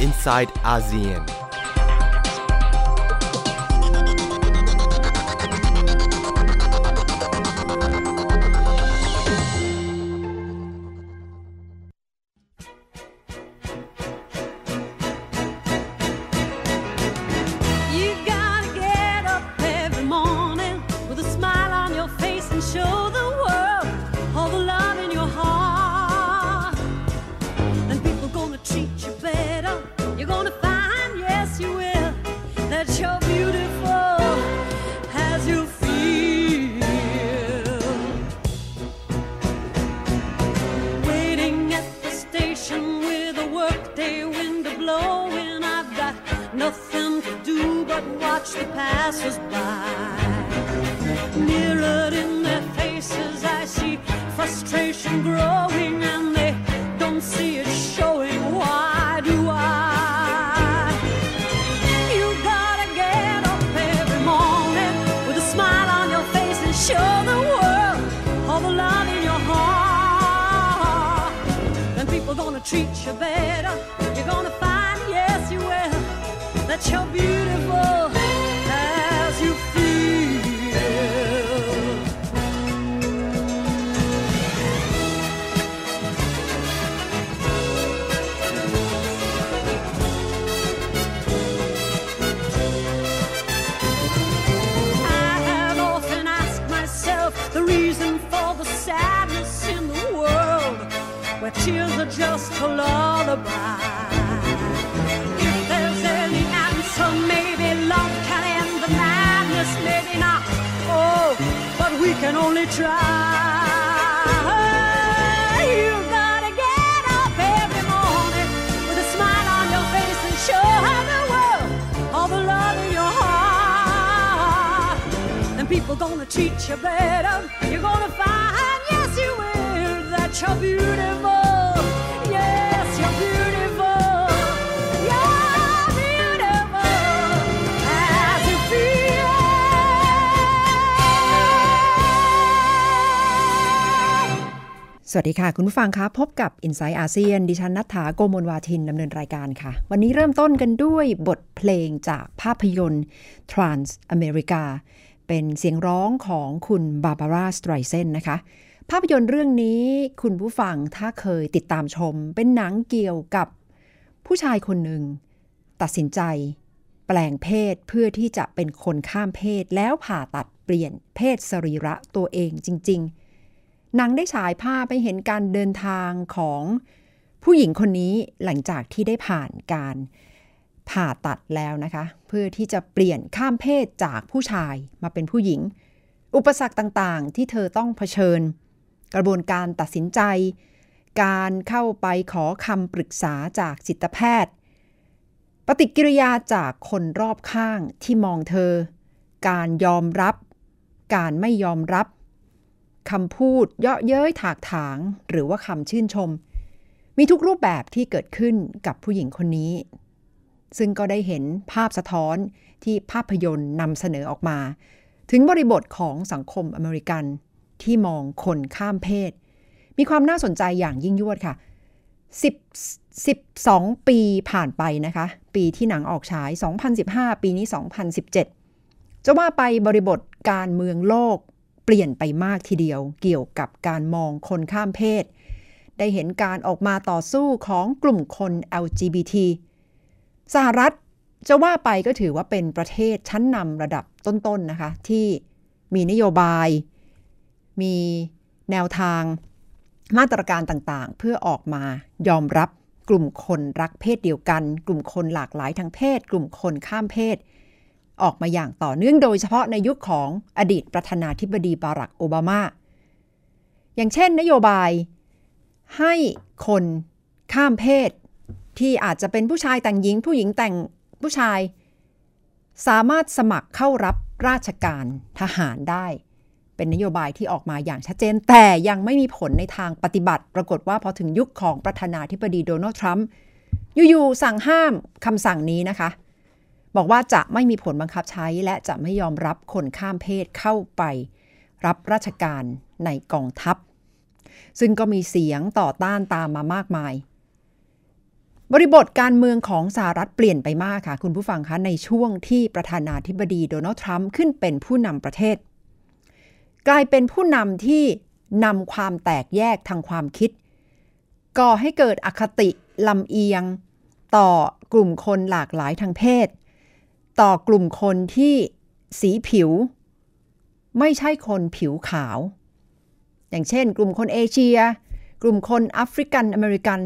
inside ASEAN. But watch the passers by. Mirrored in their faces, I see frustration growing, and they don't see it showing. Why do I? You gotta get up every morning with a smile on your face and show the world all the love in your heart. Then people gonna treat you better. Where tears are just a lullaby. If there's any answer, maybe love can end the madness, maybe not. Oh, but we can only try. You gotta get up every morning with a smile on your face and show the world all the love in your heart. And people gonna treat you better. You're gonna find, you're beautiful. Yes, you're beautiful. You're beautiful as you feel. สวัสดีค่ะ คุณผู้ฟังคะพบกับ i n s i ซต์อาเซียนดิฉันนัฐถาโกมลวาทินดำเนินรายการค่ะ วันนี้เริ่มต้นกันด้วยบทเพลงจากภาพยนตร์ Trans America เป็นเสียงร้องของคุณบาบาร่าสไตรเซนนะคะ ภาพยนตร์เรื่องนี้คุณผู้ฟังถ้าเคยติดตามชม เป็นหนังเกี่ยวกับผู้ชายคนหนึ่ง ตัดสินใจ แปลงเพศเพื่อที่จะเป็นคนข้ามเพศแล้วผ่าตัดเปลี่ยนเพศสรีระตัวเองจริง ๆ หนังได้ฉายภาพไปเห็นการเดินทางของผู้หญิงคนนี้หลังจากที่ได้ผ่านการผ่าตัดแล้วนะคะ เพื่อที่จะเปลี่ยนข้ามเพศจากผู้ชายมาเป็นผู้หญิง อุปสรรคต่างๆ ที่เธอต้องเผชิญ กระบวนการตัดสินใจ การเข้าไปขอคำปรึกษาจากจิตแพทย์ ปฏิกิริยาจากคนรอบข้างที่มองเธอ การยอมรับ การไม่ยอมรับคำพูดเยาะเย้ยถากถาง หรือว่าคำชื่นชม มีทุกรูปแบบที่เกิดขึ้นกับผู้หญิงคนนี้ ซึ่งก็ได้เห็นภาพสะท้อนที่ภาพยนตร์นำเสนอออกมา ถึงบริบทของสังคมอเมริกัน ที่มองคนข้ามเพศ มีความน่าสนใจอย่างยิ่งยวดค่ะ10 12 ปีผ่านไปนะคะ ปีที่หนังออกฉาย 2015 ปีนี้ 2017 จะว่าไปบริบทการเมืองโลกเปลี่ยนไปมากทีเดียว เกี่ยวกับการมองคนข้ามเพศ ได้เห็นการออกมาต่อสู้ของกลุ่มคน LGBT สหรัฐจะว่าไปก็ถือว่าเป็นประเทศชั้นนำระดับต้นๆนนะคะ ที่มีนโยบาย มีแนวทางมาตรการต่างๆ เพื่อออกมายอมรับกลุ่มคนรักเพศเดียวกัน กลุ่มคนหลากหลายทางเพศ กลุ่มคนข้ามเพศ ออกมาอย่างต่อเนื่องโดยเฉพาะในยุคของอดีตประธานาธิบดีบารักโอบามา อย่างเช่น นโยบาย ให้คนข้ามเพศ ที่อาจจะเป็นผู้ชายแต่งหญิง ผู้หญิงแต่งผู้ชาย สามารถสมัครเข้ารับราชการทหารได้ เป็นนโยบายที่ออกมาอย่างชัดเจน แต่ยังไม่มีผลในทางปฏิบัติ ปรากฏว่าพอถึงยุคของประธานาธิบดีโดนัลด์ทรัมป์อยู่ๆสั่งห้ามคำสั่งนี้นะคะ บอกว่าจะไม่มีผลบังคับใช้ และจะไม่ยอมรับคนข้ามเพศเข้าไป รับราชการในกองทัพ ซึ่งก็มีเสียงต่อต้านตามมามากมาย บริบทการเมืองของสหรัฐเปลี่ยนไปมากค่ะ คุณผู้ฟังคะในช่วงที่ประธานาธิบดีโดนัลด์ทรัมป์ขึ้นเป็นผู้นำประเทศ กลายเป็นผู้นำที่นำความแตกแยกทางความคิด ก่อให้เกิดอคติลำเอียง ต่อกลุ่มคนหลากหลายทางเพศ ต่อกลุ่มคนที่สีผิว ไม่ใช่คนผิวขาว อย่างเช่น กลุ่มคนเอเชีย กลุ่มคนแอฟริกันอเมริกัน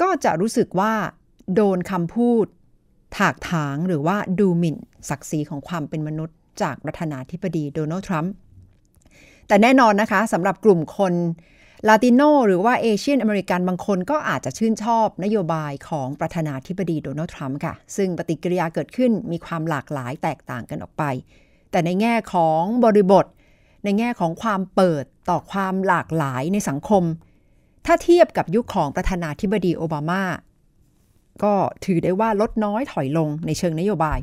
ก็จะรู้สึกว่า โดนคำพูด ถากถางหรือว่าดูหมิ่นศักดิ์ศรีของความเป็นมนุษย์ จากประธานาธิบดีโดนัลด์ทรัมป์แต่แน่นอนนะคะสำหรับกลุ่มคนลาติโนหรือว่า Asian American บางคนก็อาจจะชื่นชอบนโยบายของประธานาธิบดีโดนัลด์ทรัมป์ค่ะ ซึ่งปฏิกิริยาเกิดขึ้นมีความหลากหลายแตกต่างกันออกไป แต่ในแง่ของบริบท ในแง่ของความเปิดต่อความหลากหลายในสังคม ถ้าเทียบกับยุคของประธานาธิบดีโอบามา ก็ถือได้ว่าลดน้อยถอยลงในเชิงนโยบาย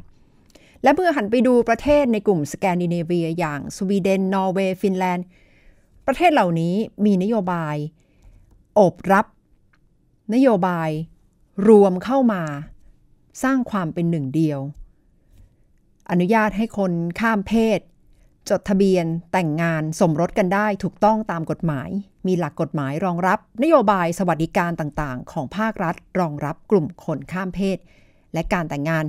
และเมื่อหันไปดูประเทศในกลุ่มสแกนดิเนเวีย อย่างสวีเดน นอร์เวย์ ฟินแลนด์ ประเทศเหล่านี้มีนโยบายโอบรับ นโยบายรวมเข้ามา สร้างความเป็นหนึ่งเดียว อนุญาตให้คนข้ามเพศ จดทะเบียนแต่งงานสมรสกันได้ถูกต้องตามกฎหมาย มีหลักกฎหมายรองรับ นโยบายสวัสดิการต่างๆ ของภาครัฐรองรับกลุ่มคนข้ามเพศ และการแต่งงาน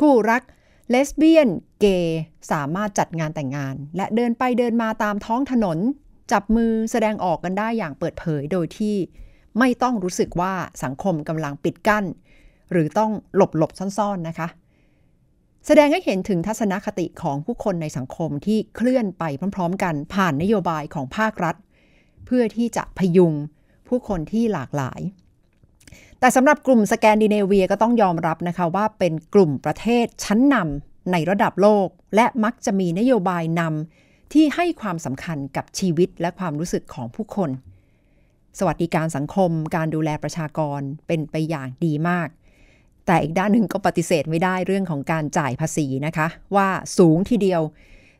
คู่รัก เลสเบี้ยน เกย์สามารถจัดงานแต่งงาน และเดินไปเดินมาตามท้องถนน จับมือแสดงออกกันได้อย่างเปิดเผยโดยที่ไม่ต้องรู้สึกว่าสังคมกำลังปิดกั้น หรือต้องหลบหลบซ่อน ๆ นะคะ แสดงให้เห็นถึงทัศนคติของผู้คนในสังคมที่เคลื่อนไปพร้อม ๆ กันผ่านนโยบายของภาครัฐ เพื่อที่จะพยุงผู้คนที่หลากหลาย แต่สำหรับกลุ่มสแกนดิเนเวียก็ต้องยอมรับนะคะว่าเป็นกลุ่มประเทศชั้นนำในระดับโลก และมักจะมีนโยบายนำที่ให้ความสำคัญกับชีวิตและความรู้สึกของผู้คน สวัสดิการสังคม การดูแลประชากรเป็นไปอย่างดีมาก แต่อีกด้านหนึ่งก็ปฏิเสธไม่ได้เรื่องของการจ่ายภาษีนะคะ ว่าสูงทีเดียว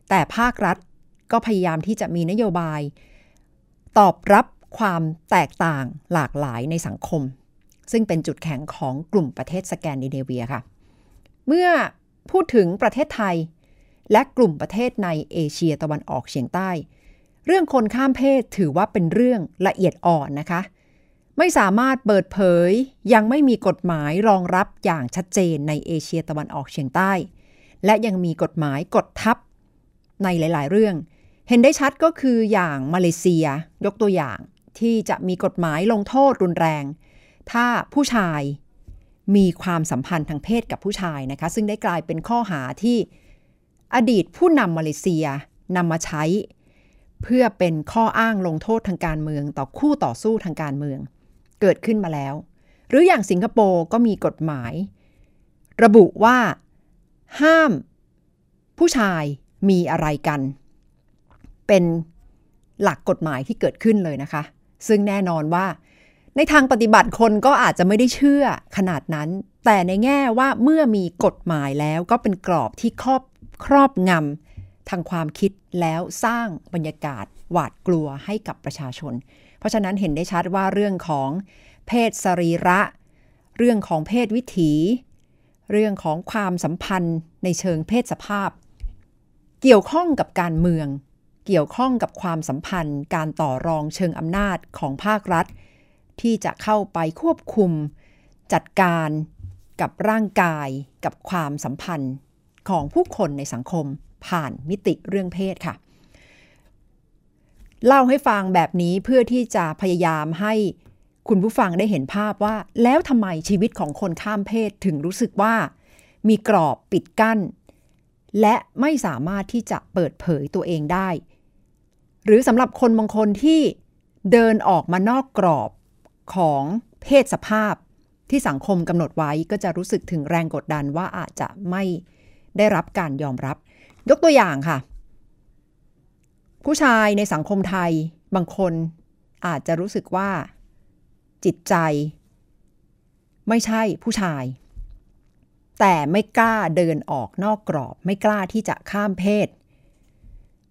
แต่ภาครัฐก็พยายามที่จะมีนโยบาย ตอบรับความแตกต่างหลากหลายในสังคม ซึ่งเป็นจุดแข็งของกลุ่มประเทศสแกนดิเนเวียค่ะ เมื่อพูดถึงประเทศไทย และกลุ่มประเทศในเอเชียตะวันออกเฉียงใต้ เรื่องคนข้ามเพศถือว่าเป็นเรื่องละเอียดอ่อนนะคะ ไม่สามารถเปิดเผยยังไม่มีกฎหมายรองรับอย่างชัดเจนในเอเชียตะวันออกเฉียงใต้ และยังมีกฎหมายกดทับในหลาย ๆ เรื่อง เห็นได้ชัดก็คืออย่างมาเลเซียยกตัวอย่างที่จะมีกฎหมายลงโทษรุนแรง ถ้าผู้ชายมีความสัมพันธ์ทางเพศกับผู้ชายนะคะ ซึ่งได้กลายเป็นข้อหาที่อดีตผู้นำมาเลเซียนำมาใช้ เพื่อเป็นข้ออ้างลงโทษทางการเมืองต่อคู่ต่อสู้ทางการเมือง เกิดขึ้นมาแล้ว หรืออย่างสิงคโปร์ก็มีกฎหมาย ระบุว่า ห้าม ผู้ชายมีอะไรกัน เป็นหลักกฎหมายที่เกิดขึ้นเลยนะคะ ซึ่งแน่นอนว่า ในทางปฏิบัติคนก็อาจจะไม่ได้เชื่อขนาดนั้น แต่ในแง่ว่าเมื่อมีกฎหมายแล้วก็เป็นกรอบที่ครอบครอบงำทางความคิดแล้วสร้างบรรยากาศหวาดกลัวให้กับประชาชน เพราะฉะนั้นเห็นได้ชัดว่าเรื่องของเพศสรีระ เรื่องของเพศวิถี เรื่องของความสัมพันธ์ในเชิงเพศสภาพ เกี่ยวข้องกับการเมือง เกี่ยวข้องกับความสัมพันธ์ การต่อรองเชิงอำนาจของภาครัฐ ที่จะเข้าไปควบคุม จัดการกับร่างกายกับความสัมพันธ์ของผู้คนในสังคมผ่านมิติเรื่องเพศค่ะ เล่าให้ฟังแบบนี้เพื่อที่จะพยายามให้คุณผู้ฟังได้เห็นภาพว่า แล้วทำไมชีวิตของคนข้ามเพศถึงรู้สึกว่า มีกรอบปิดกั้น และไม่สามารถที่จะเปิดเผยตัวเองได้ หรือสำหรับคนบางคนที่เดินออกมานอกกรอบ ของเพศสภาพที่สังคมกำหนดไว้ก็จะรู้สึกถึงแรงกดดันว่าอาจจะไม่ได้รับการยอมรับ ยกตัวอย่างค่ะ ผู้ชายในสังคมไทยบางคนอาจจะรู้สึกว่าจิตใจ ไม่ใช่ผู้ชาย แต่ไม่กล้าเดินออกนอกกรอบ ไม่กล้าที่จะข้ามเพศ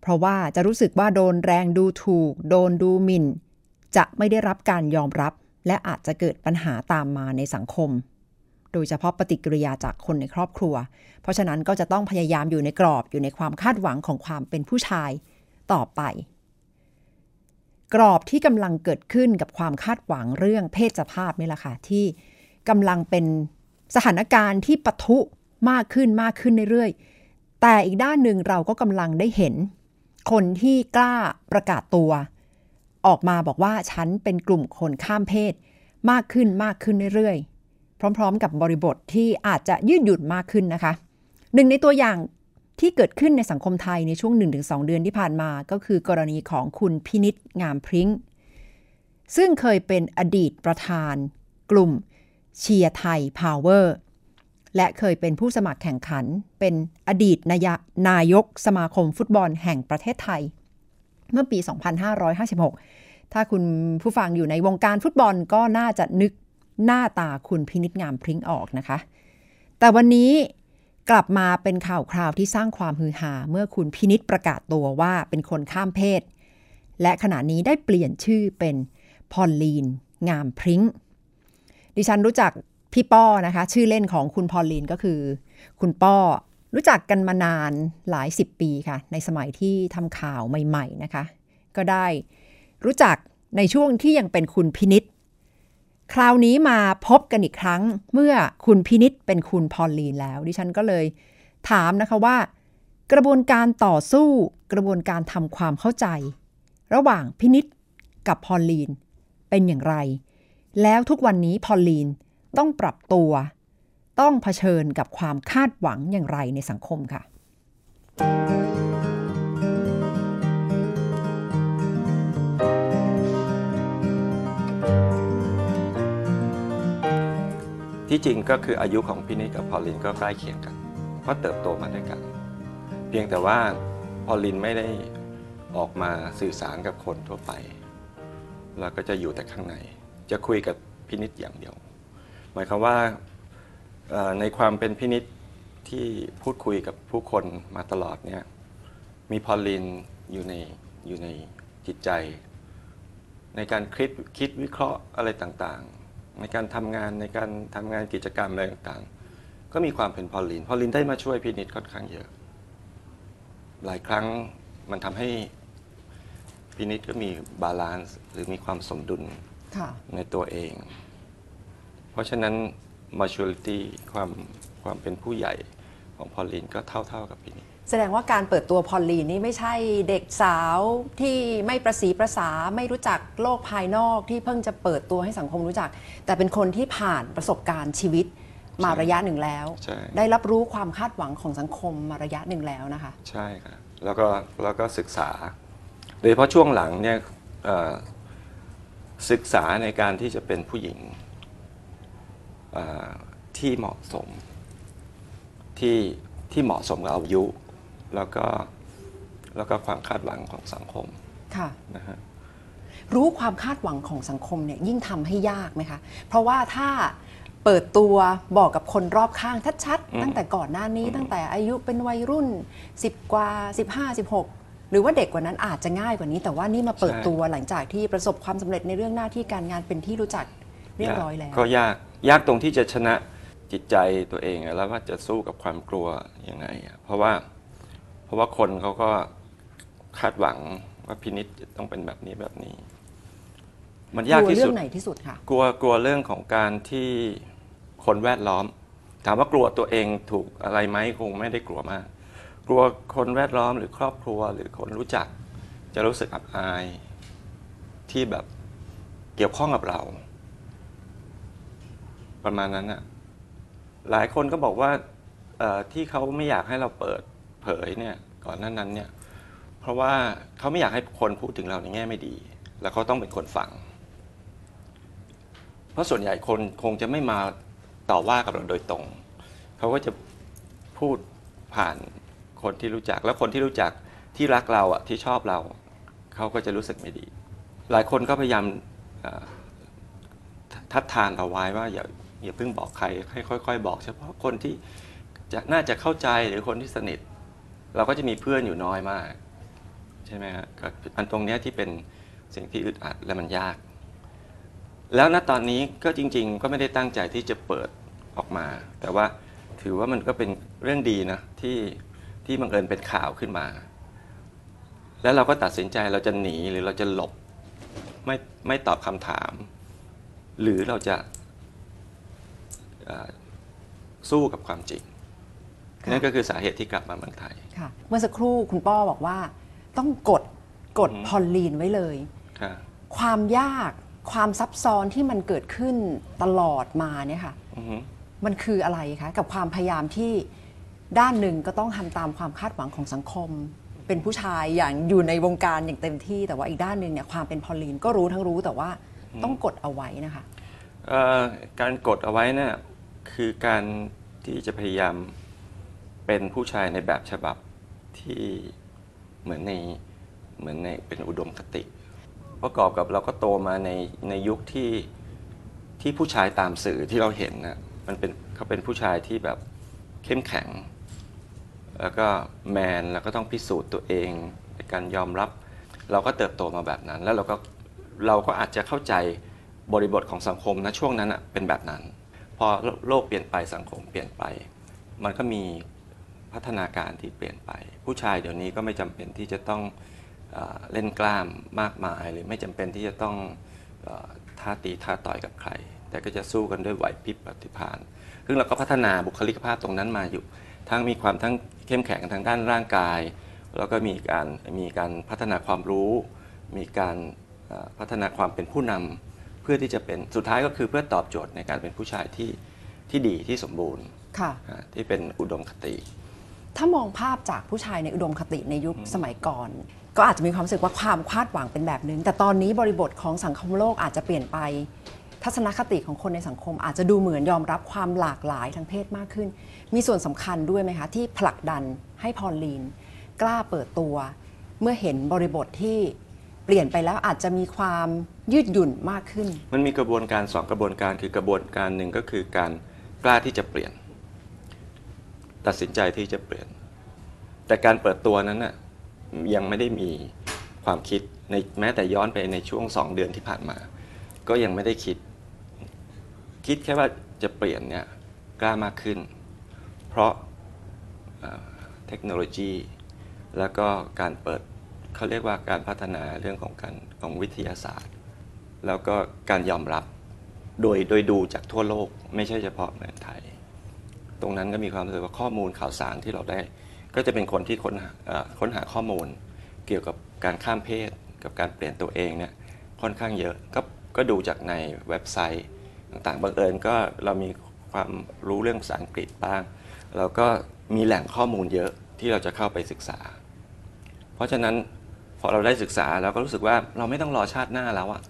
เพราะว่าจะรู้สึกว่าโดนแรงดูถูก โดนดูหมิ่น จะไม่ได้รับการยอมรับ และอาจจะเกิดปัญหาตามมาในสังคม โดยเฉพาะปฏิกิริยาจากคนในครอบครัว เพราะฉะนั้นก็จะต้องพยายามอยู่ในกรอบอยู่ในความคาดหวังของความเป็นผู้ชายต่อไป กรอบที่กำลังเกิดขึ้นกับความคาดหวังเรื่องเพศสภาพนี่แหละค่ะที่กำลังเป็นสถานการณ์ที่ปะทุมากขึ้นมากขึ้นเรื่อยๆแต่อีกด้านหนึ่งเราก็กำลังได้เห็น คนที่กล้าประกาศตัว ออกมาบอกว่าฉันเป็นกลุ่มคนข้ามเพศ มากขึ้นมากขึ้นเรื่อยๆ พร้อมๆ กับบริบทที่อาจจะยืดหยุ่นมากขึ้นนะคะ หนึ่งในตัวอย่างที่เกิดขึ้นในสังคมไทยในช่วง 1-2 เดือนที่ผ่านมาก็คือกรณีของคุณพินิษงามพริ้ง ซึ่งเคยเป็นอดีตประธาน กลุ่มเชียร์ไทยพาวเวอร์และเคยเป็นผู้สมัครแข่งขัน เป็นอดีตนายนายกสมาคมฟุตบอลแห่งประเทศไทย เมื่อปี 2556 ถ้าคุณผู้ฟังอยู่ในวงการฟุตบอลก็น่าจะนึกหน้าตาคุณพินิจงามพริ้งออกนะคะ แต่วันนี้กลับมาเป็นข่าวคราวที่สร้างความฮือฮาเมื่อคุณพินิจประกาศตัวว่าเป็นคนข้ามเพศ และขณะนี้ได้เปลี่ยนชื่อเป็นพอลลีน งามพริ้ง ดิฉันรู้จักพี่ป้อนะคะ ชื่อเล่นของคุณพอลลีนก็คือ คุณป้อ รู้จักกันมานานหลายสิบปีค่ะ ในสมัยที่ทำข่าวใหม่ ๆนะคะ ก็ได้รู้จักในช่วงที่ยังเป็นคุณพินิษคราวนี้มาพบกันอีกครั้งเมื่อคุณพินิษเป็นคุณพอลลีนแล้ว ดิฉันก็เลยถามนะคะว่า กระบวนการต่อสู้กระบวนการทำความเข้าใจ ระหว่างพินิษกับพอลลีนเป็นอย่างไร แล้วทุกวันนี้พอลลีนต้องปรับตัว ต้องเผชิญกับความคาดหวังอย่างไรในสังคมค่ะ ที่จริงก็คืออายุของพี่นิดกับพอลินก็ใกล้เคียงกัน เพราะเติบโตมาด้วยกัน เพียงแต่ว่าพอลินไม่ได้ออกมาสื่อสารกับคนทั่วไป แล้วก็จะอยู่แต่ข้างใน จะคุยกับพินิษอย่างเดียว หมายความว่า ในความเป็นพินิษที่พูดคุยกับผู้คนมาตลอดเนี่ยมีพอลลินอยู่ในอยู่ในจิตใจ ในการคิดคิดวิเคราะห์อะไรต่างๆ ในการทำงานในการทำงานกิจกรรมอะไรต่างๆ ก็มีความเป็นพอลลีนพอลลีนได้มาช่วยพินิจค่อนข้างเยอะ หลายครั้งมันทำให้พินิจก็มี balance หรือมีความสมดุลค่ะในตัวเอง เพราะฉะนั้น maturity ความความเป็นผู้ใหญ่ของพอลลีนก็เท่าๆกับพินิษแสดงว่าการเปิดตัวพอลลีนนี่ไม่ใช่เด็กสาวที่ไม่ประสีประสาไม่รู้จักโลกภายนอกที่เพิ่งจะเปิดตัวให้สังคมรู้จัก แต่เป็นคนที่ผ่านประสบการณ์ชีวิตมาระยะหนึ่งแล้วใช่ได้รับรู้ความคาดหวังของสังคมมาระยะหนึ่งแล้วนะคะ ใช่ครับแล้วก็แล้วก็ศึกษา โดยเฉพาะช่วงหลังเนี่ยเอ่อศึกษาในการที่จะเป็นผู้หญิงเอ่อ ที่เหมาะสมที่ที่เหมาะสมกับอายุ แล้วก็แล้วก็ความคาดหวังของสังคมค่ะนะฮะรู้ความคาดหวังของสังคมเนี่ยยิ่งทำให้ยากไหมคะ เพราะว่าถ้าเปิดตัวบอกกับคนรอบข้างชัดอืมๆตั้งแต่ก่อนหน้านี้ตั้งแต่อายุเป็นวัยรุ่น 10 กว่า 15 16 หรือว่าเด็กกว่านั้นอาจจะง่ายกว่านี้ แต่ว่านี่มาเปิดตัวหลังจากที่ประสบความสำเร็จในเรื่องหน้าที่การงานเป็นที่รู้จักเรียบร้อยแล้ว ก็ยาก ยากตรงที่จะชนะจิตใจตัวเองอะแล้วว่าจะสู้กับความกลัวยังไงอะเพราะว่าเพราะว่าคนเขาก็คาดหวังว่าพินิษจะต้องเป็นแบบนี้แบบนี้ มันยากกลัวที่เรื่สุอดงไหนที่สุดค่ะกลัวกลัวเรื่องของการที่คนแวดล้อม ถามว่ากลัวตัวเองถูกอะไรไหมคงไม่ได้กลัวมาก กลัวคนแวดล้อมหรือครอบครัวหรือคนรู้จัก จะรู้สึกอับอายที่แบบเกี่ยวข้องกับเรา ประมาณนั้นน่ะหลายคนก็บอกว่าที่เขาไม่อยากให้เราเปิดเผยเนี่ยก่อนหน้านั้นเนี่ยเพราะว่าเขาไม่อยากให้คนพูดถึงเราในแง่ไม่ดี แล้วเขาต้องเป็นคนฟัง เพราะส่วนใหญ่คนคงจะไม่มาต่อว่ากับเราโดยตรง เขาก็จะพูดผ่านคนที่รู้จัก แล้วคนที่รู้จักที่รักเราอะที่ชอบเรา เขาก็จะรู้สึกไม่ดี หลายคนก็พยายามทัดทานเราไว้ว่าอย่า อย่าเพิ่งบอกใครให้ค่อย ๆ บอกเฉพาะคนที่จะน่าจะเข้าใจหรือคนที่สนิท เราก็จะมีเพื่อนอยู่น้อยมาก ใช่ไหมฮะก็อันตรงเนี้ยที่เป็นสิ่งที่อึดอัดและมันยาก แล้วณตอนนี้ก็จริง ๆ ก็ไม่ได้ตั้งใจที่จะเปิดออกมา แต่ว่าถือว่ามันก็เป็นเรื่องดีนะที่ที่บังเอิญเป็นข่าวขึ้นมา แล้วเราก็ตัดสินใจเราจะหนีหรือเราจะหลบไม่ไม่ตอบคำถาม หรือเราจะ สู้กับความจริงค่ะนั่นก็คือสาเหตุที่กลับมาเมืองไทยค่ะเมื่อสักครู่คุณป้อบอกว่า ต้องกดกดอืมพอลลีนไว้เลยค่ะความยากความซับซ้อนที่มันเกิดขึ้นตลอดมาเนี่ยค่ะอือฮึมันคืออะไรคะกับความพยายามที่ด้านหนึ่งก็ต้องทำตามความคาดหวังของสังคม เป็นผู้ชายอย่างอยู่ในวงการอย่างเต็มที่ แต่ว่าอีกด้านหนึ่งเนี่ยความเป็นพอลลีนก็รู้ทั้งรู้แต่ว่าต้องกดเอาไว้นะคะเอ่อการกดเอาไว้เนี่ย คือการที่จะพยายามเป็นผู้ชายในแบบฉบับที่เหมือนในเหมือนในเป็นอุดมคติ ประกอบกับเราก็โตมาในในยุคที่ที่ผู้ชายตามสื่อที่เราเห็นนะมันเป็นเขาเป็นผู้ชายที่แบบเข้มแข็ง แล้วก็แมนแล้วก็ต้องพิสูจน์ตัวเองในการยอมรับ เราก็เติบโตมาแบบนั้น แล้วเราก็เราก็อาจจะเข้าใจบริบทของสังคมนะช่วงนั้นอะเป็นแบบนั้น พอโลกเปลี่ยนไปสังคมเปลี่ยนไป มันก็มีพัฒนาการที่เปลี่ยนไป ผู้ชายเดี๋ยวนี้ก็ไม่จำเป็นที่จะต้องเล่นกล้ามมากมาย หรือไม่จำเป็นที่จะต้องท้าตีท้าต่อยกับใคร แต่ก็จะสู้กันด้วยไหวพริบปฏิภาณซึ่งเราก็พัฒนาบุคลิกภาพตรงนั้นมาอยู่ ทั้งมีความทั้งเข้มแข็งทางด้านร่างกาย แล้วก็มีการมีการพัฒนาความรู้ มีการพัฒนาความเป็นผู้นำเพื่อที่จะเป็นสุดท้ายก็คือเพื่อตอบโจทย์ในการเป็นผู้ชายที่ที่ดีที่สมบูรณ์ค่ะอ่าที่เป็นอุดมคติ ถ้ามองภาพจากผู้ชายในอุดมคติในยุคสมัยก่อน ก็อาจจะมีความรู้สึกว่าความคาดหวังเป็นแบบนึง แต่ตอนนี้บริบทของสังคมโลกอาจจะเปลี่ยนไป ทัศนคติของคนในสังคม อาจจะดูเหมือนยอมรับความหลากหลายทางเพศมากขึ้น มีส่วนสำคัญด้วยไหมคะที่ผลักดันให้พอลลีน กล้าเปิดตัว เมื่อเห็นบริบทที่ เปลี่ยนไปแล้วอาจจะมีความยืดหยุ่นมากขึ้น มันมีกระบวนการสองกระบวนการคือกระบวนการหนึ่งก็คือการกล้าที่จะเปลี่ยน ตัดสินใจที่จะเปลี่ยน แต่การเปิดตัวนั้นน่ะยังไม่ได้มีความคิดในแม้แต่ย้อนไปในช่วงสองเดือนที่ผ่านมา ก็ยังไม่ได้คิด คิดแค่ว่าจะเปลี่ยนเนี่ยกล้ามากขึ้น เพราะเอ่อเทคโนโลยี แล้วก็การเปิด เขาเรียกว่าการพัฒนาเรื่องของการของวิทยาศาสตร์ แล้วก็การยอมรับโดยโดยดูจากทั่วโลกไม่ใช่เฉพาะเมืองไทย ตรงนั้นก็มีความรู้สึกว่าข้อมูลข่าวสารที่เราได้ ก็จะเป็นคนที่ค้นหาค้นหาข้อมูล เกี่ยวกับการข้ามเพศ กับการเปลี่ยนตัวเองเนี่ยค่อนข้างเยอะก็ก็ดูจากในเว็บไซต์ต่างๆบังเอิญก็เรามีความรู้เรื่องภาษาอังกฤษบ้างเราก็มีแหล่งข้อมูลเยอะที่เราจะเข้าไปศึกษา เพราะฉะนั้น พอเราได้ศึกษาเราก็รู้สึกว่าเราไม่ต้องรอชาติหน้าแล้วอะ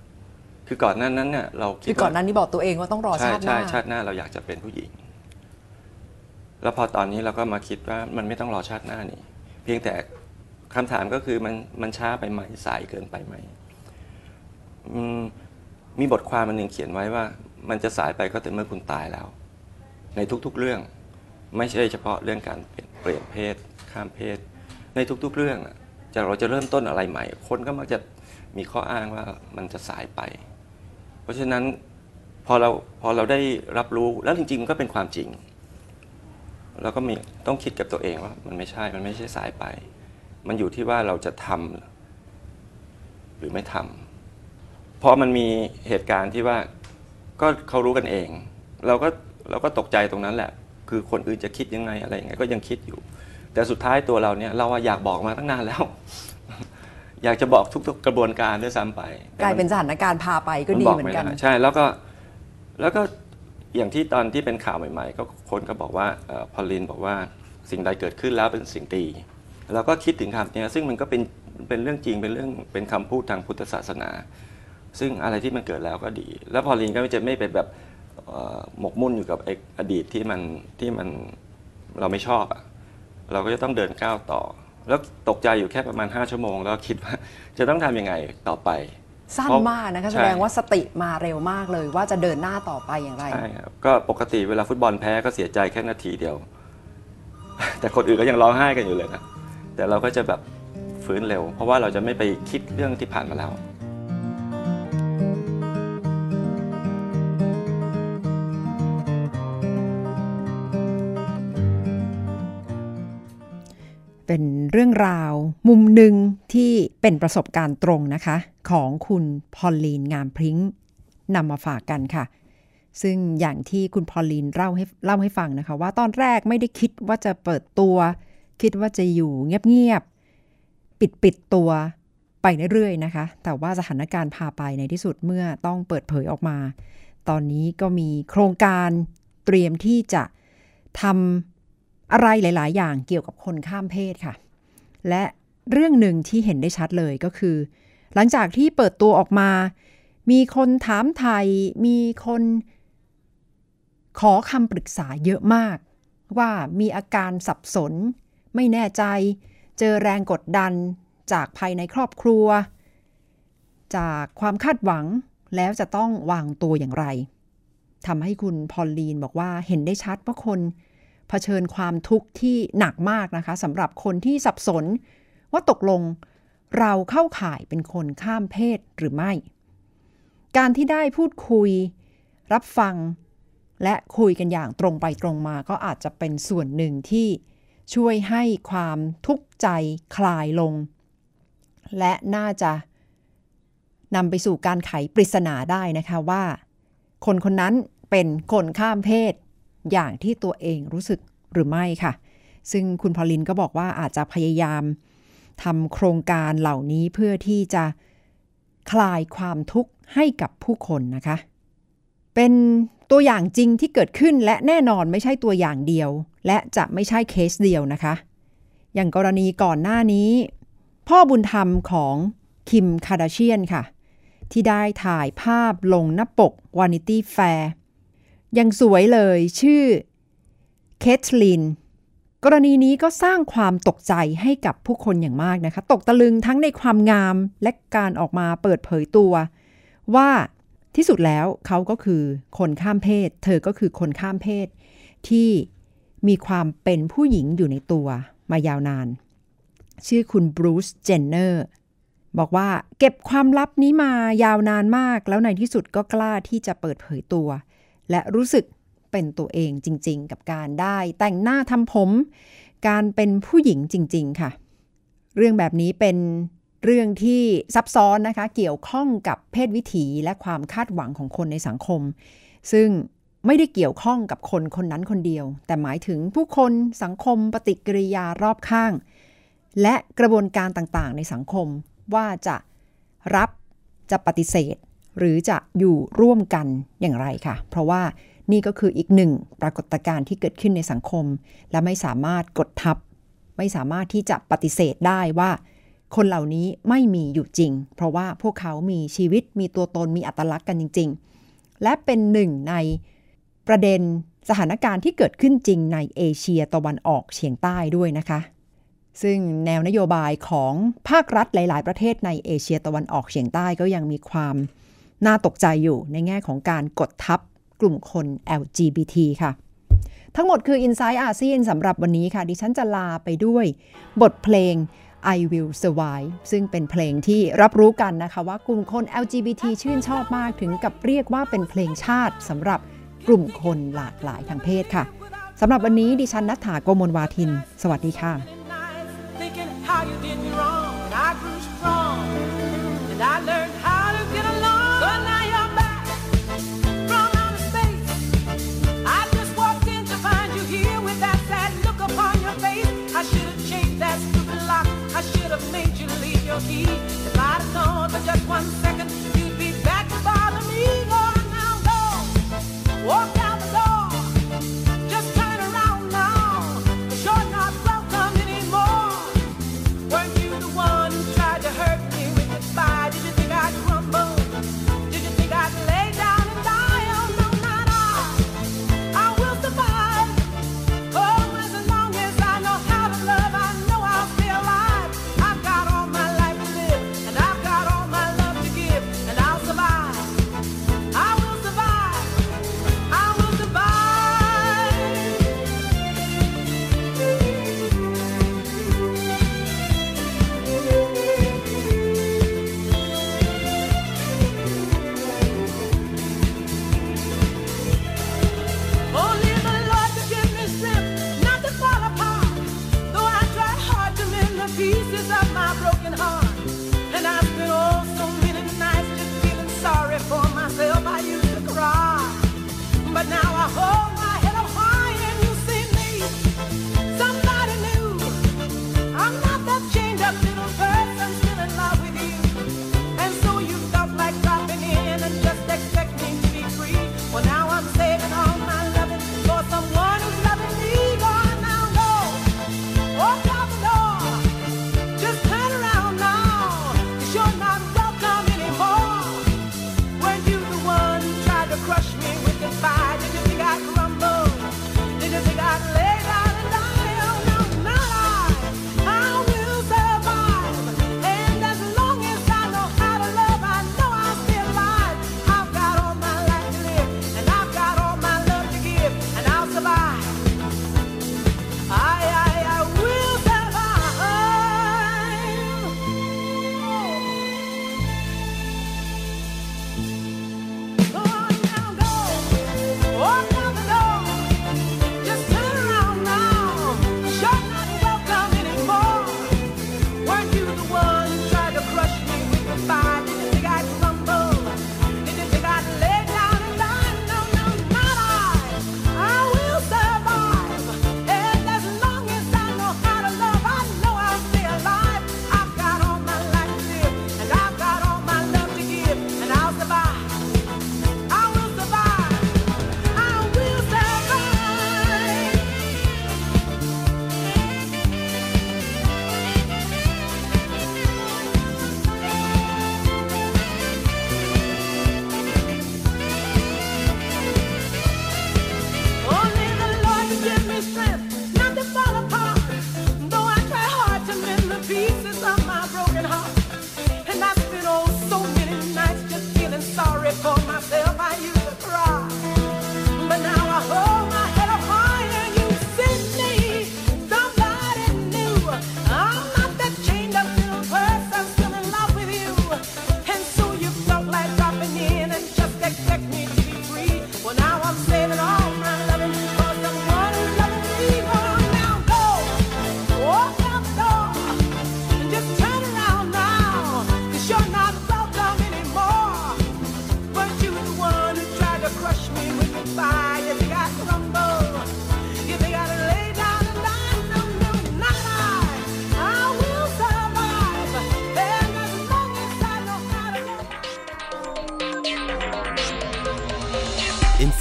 คือก่อนหนั้นนั้นเนี่ยเราคิดคือก่อนหนั้นนี้บอกตัวเองว่าต้องรอใช่ชาติหใช่น้าชาติหน้าเราอยากจะเป็นผู้หญิง แล้วพอตอนนี้เราก็มาคิดว่ามันไม่ต้องรอชาติหน้านี่ เพียงแต่คำถามก็คือมันมันช้าไปไหมสายเกินไปไหมอืมมีบทความมันหนึ่งเขียนไว้ว่า มันจะสายไปก็แต่เมื่อคุณตายแล้ว ในทุกๆเรื่อง ไม่ใช่เฉพาะเรื่องการเปลี่ยนเปลี่ยนเพศ ข้ามเพศ ในทุกๆเรื่องอะ จะเราจะเริ่มต้นอะไรใหม่ คนก็มักจะมีข้ออ้างว่ามันจะสายไป เพราะฉะนั้นพอเราพอเราได้รับรู้แล้วจริงๆมันก็เป็นความจริงเราก็มีต้องคิดกับตัวเองว่ามันไม่ใช่ มันไม่ใช่สายไป มันอยู่ที่ว่าเราจะทำหรือไม่ทำเพราะมันมีเหตุการณ์ที่ว่าก็เขารู้กันเอง เราก็เราก็ตกใจตรงนั้นแหละ คือคนอื่นจะคิดยังไงอะไรยังไงก็ยังคิดอยู่ แต่สุดท้ายตัวเราเนี่ยเราอะอยากบอกมาตั้งนานแล้ว อยากจะบอกทุกๆกระบวนการด้วยซ้ำไปแต่กลายมัเป็นสถานการณ์พาไปก็ดีบเหมือนกันไได้ใช่แล้วก็แล้วก็อย่างที่ตอนที่เป็นข่าวใหม่ ๆ ก็คนก็บอกว่าเอ่อพอลลินบอกว่าสิ่งใดเกิดขึ้นแล้วเป็นสิ่งดีเราก็คิดถึงคำเนี้ยซึ่งมันก็เป็นเป็นเรื่องจริงเป็นเรื่องเป็นคำพูดทางพุทธศาสนา ซึ่งอะไรที่มันเกิดแล้วก็ดี แล้วพอลลินก็จะไม่เป็นแบบเอ่อหมกมุ่นอยู่กับไอ้อดีตที่มันที่มันเราไม่ชอบอะ เราก็จะต้องเดินก้าวต่อ แล้วตกใจอยู่แค่ประมาณ 5 ชั่วโมง แล้วคิดว่าจะต้องทำยังไงต่อไป สั้นมากนะคะใช่แสดงว่าสติมาเร็วมากเลยว่าจะเดินหน้าต่อไปอย่างไรใช่ครับก็ปกติเวลาฟุตบอลแพ้ก็เสียใจแค่นาทีเดียว แต่คนอื่นก็ยังร้องไห้กันอยู่เลยนะแต่เราก็จะแบบฟื้นเร็ว เพราะว่าเราจะไม่ไปคิดเรื่องที่ผ่านมาแล้ว เป็นเรื่องราว มุมหนึ่งที่เป็นประสบการณ์ตรงนะคะ ของคุณพอลลีนงามพริ้งนำมาฝากกันค่ะ ซึ่งอย่างที่คุณพอลลีนเล่าให้เล่าให้ฟังนะคะ ว่าตอนแรกไม่ได้คิดว่าจะเปิดตัว คิดว่าจะอยู่เงียบๆปิดปิดตัวไปเรื่อยๆนะคะ แต่ว่าสถานการณ์พาไปในที่สุดเมื่อต้องเปิดเผยออกมา ตอนนี้ก็มีโครงการเตรียมที่จะทำ อะไรหลาย ๆ อย่างเกี่ยวกับคนข้ามเพศค่ะ และเรื่องหนึ่งที่เห็นได้ชัดเลยก็คือ หลังจากที่เปิดตัวออกมา มีคนถามไทย มีคนขอคำปรึกษาเยอะมาก ว่ามีอาการสับสน ไม่แน่ใจ เจอแรงกดดันจากภายในครอบครัว จากความคาดหวังแล้วจะต้องวางตัวอย่างไรทำให้คุณพอลลีนบอกว่าเห็นได้ชัดว่าคน เผชิญความทุกข์ที่หนักมากนะคะสำหรับคนที่สับสน ว่าตกลงเราเข้าข่ายเป็นคนข้ามเพศหรือไม่ การที่ได้พูดคุย รับฟัง และคุยกันอย่างตรงไปตรงมาก็อาจจะเป็นส่วนหนึ่งที่ช่วยให้ความทุกข์ใจคลายลง และน่าจะนำไปสู่การไขปริศนาได้นะคะว่า คนคนนั้นเป็นคนข้ามเพศ อย่างที่ตัวเองรู้สึกหรือไม่ค่ะ ซึ่งคุณพอลินก็บอกว่าอาจจะพยายามทำโครงการเหล่านี้เพื่อที่จะคลายความทุกข์ให้กับผู้คนนะคะ เป็นตัวอย่างจริงที่เกิดขึ้นและแน่นอนไม่ใช่ตัวอย่างเดียว และจะไม่ใช่เคสเดียวนะคะ อย่างกรณีก่อนหน้านี้ พ่อบุญธรรมของคิมคาร์ดาเชียนค่ะ ที่ได้ถ่ายภาพลงหน้าปก Vanity Fair ยังสวยเลยชื่อเคทลินกรณีนี้ก็สร้างความตกใจให้กับผู้คนอย่างมากนะคะ ตกตะลึงทั้งในความงามและการออกมาเปิดเผยตัว ว่าที่สุดแล้วเขาก็คือคนข้ามเพศ เธอก็คือคนข้ามเพศ ที่มีความเป็นผู้หญิงอยู่ในตัวมายาวนาน ชื่อคุณบรูซเจนเนอร์บอกว่าเก็บความลับนี้มายาวนานมาก แล้วในที่สุดก็กล้าที่จะเปิดเผยตัว และรู้สึกเป็นตัวเองจริง ๆ กับการได้แต่งหน้าทำผม การเป็นผู้หญิงจริง ๆ ค่ะ เรื่องแบบนี้เป็นเรื่องที่ซับซ้อนนะคะ เกี่ยวข้องกับเพศวิถีและความคาดหวังของคนในสังคม ซึ่งไม่ได้เกี่ยวข้องกับคนคนนั้นคนเดียว แต่หมายถึงผู้คนสังคมปฏิกิริยารอบข้าง และกระบวนการต่างๆ ในสังคมว่าจะรับจะปฏิเสธ หรือจะอยู่ร่วมกันอย่างไรค่ะ เพราะว่านี่ก็คืออีกหนึ่งปรากฏการณ์ที่เกิดขึ้นในสังคม และไม่สามารถกดทับ ไม่สามารถที่จะปฏิเสธได้ว่า คนเหล่านี้ไม่มีอยู่จริง เพราะว่าพวกเขามีชีวิตมีตัวตนมีอัตลักษณ์กันจริง ๆ และเป็นหนึ่งในประเด็นสถานการณ์ที่เกิดขึ้นจริงในเอเชียตะวันออกเฉียงใต้ด้วยนะคะ ซึ่งแนวนโยบายของภาครัฐหลาย ๆ ประเทศในเอเชียตะวันออกเฉียงใต้ก็ยังมีความ น่าตกใจอยู่ในแง่ของการกดทับกลุ่มคน LGBT ค่ะ ทั้งหมดคือ i n s i ซ e ์อาเซีนสำหรับวันนี้ค่ะ ดิฉันจะลาไปด้วย บทเพลง I Will Survive ซึ่งเป็นเพลงที่รับรู้กันนะคะว่ากลุ่มคน LGBT ชื่นชอบมากถึงกับเรียกว่าเป็นเพลงชาติสำหรับกลุ่มคนหลากหลายทางเพศค่ะสำหรับวันนี้ดิฉันนัฐถาโกมลวาทิน สวัสดีค่ะ and I learned Walk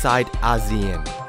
love. Inside ASEAN.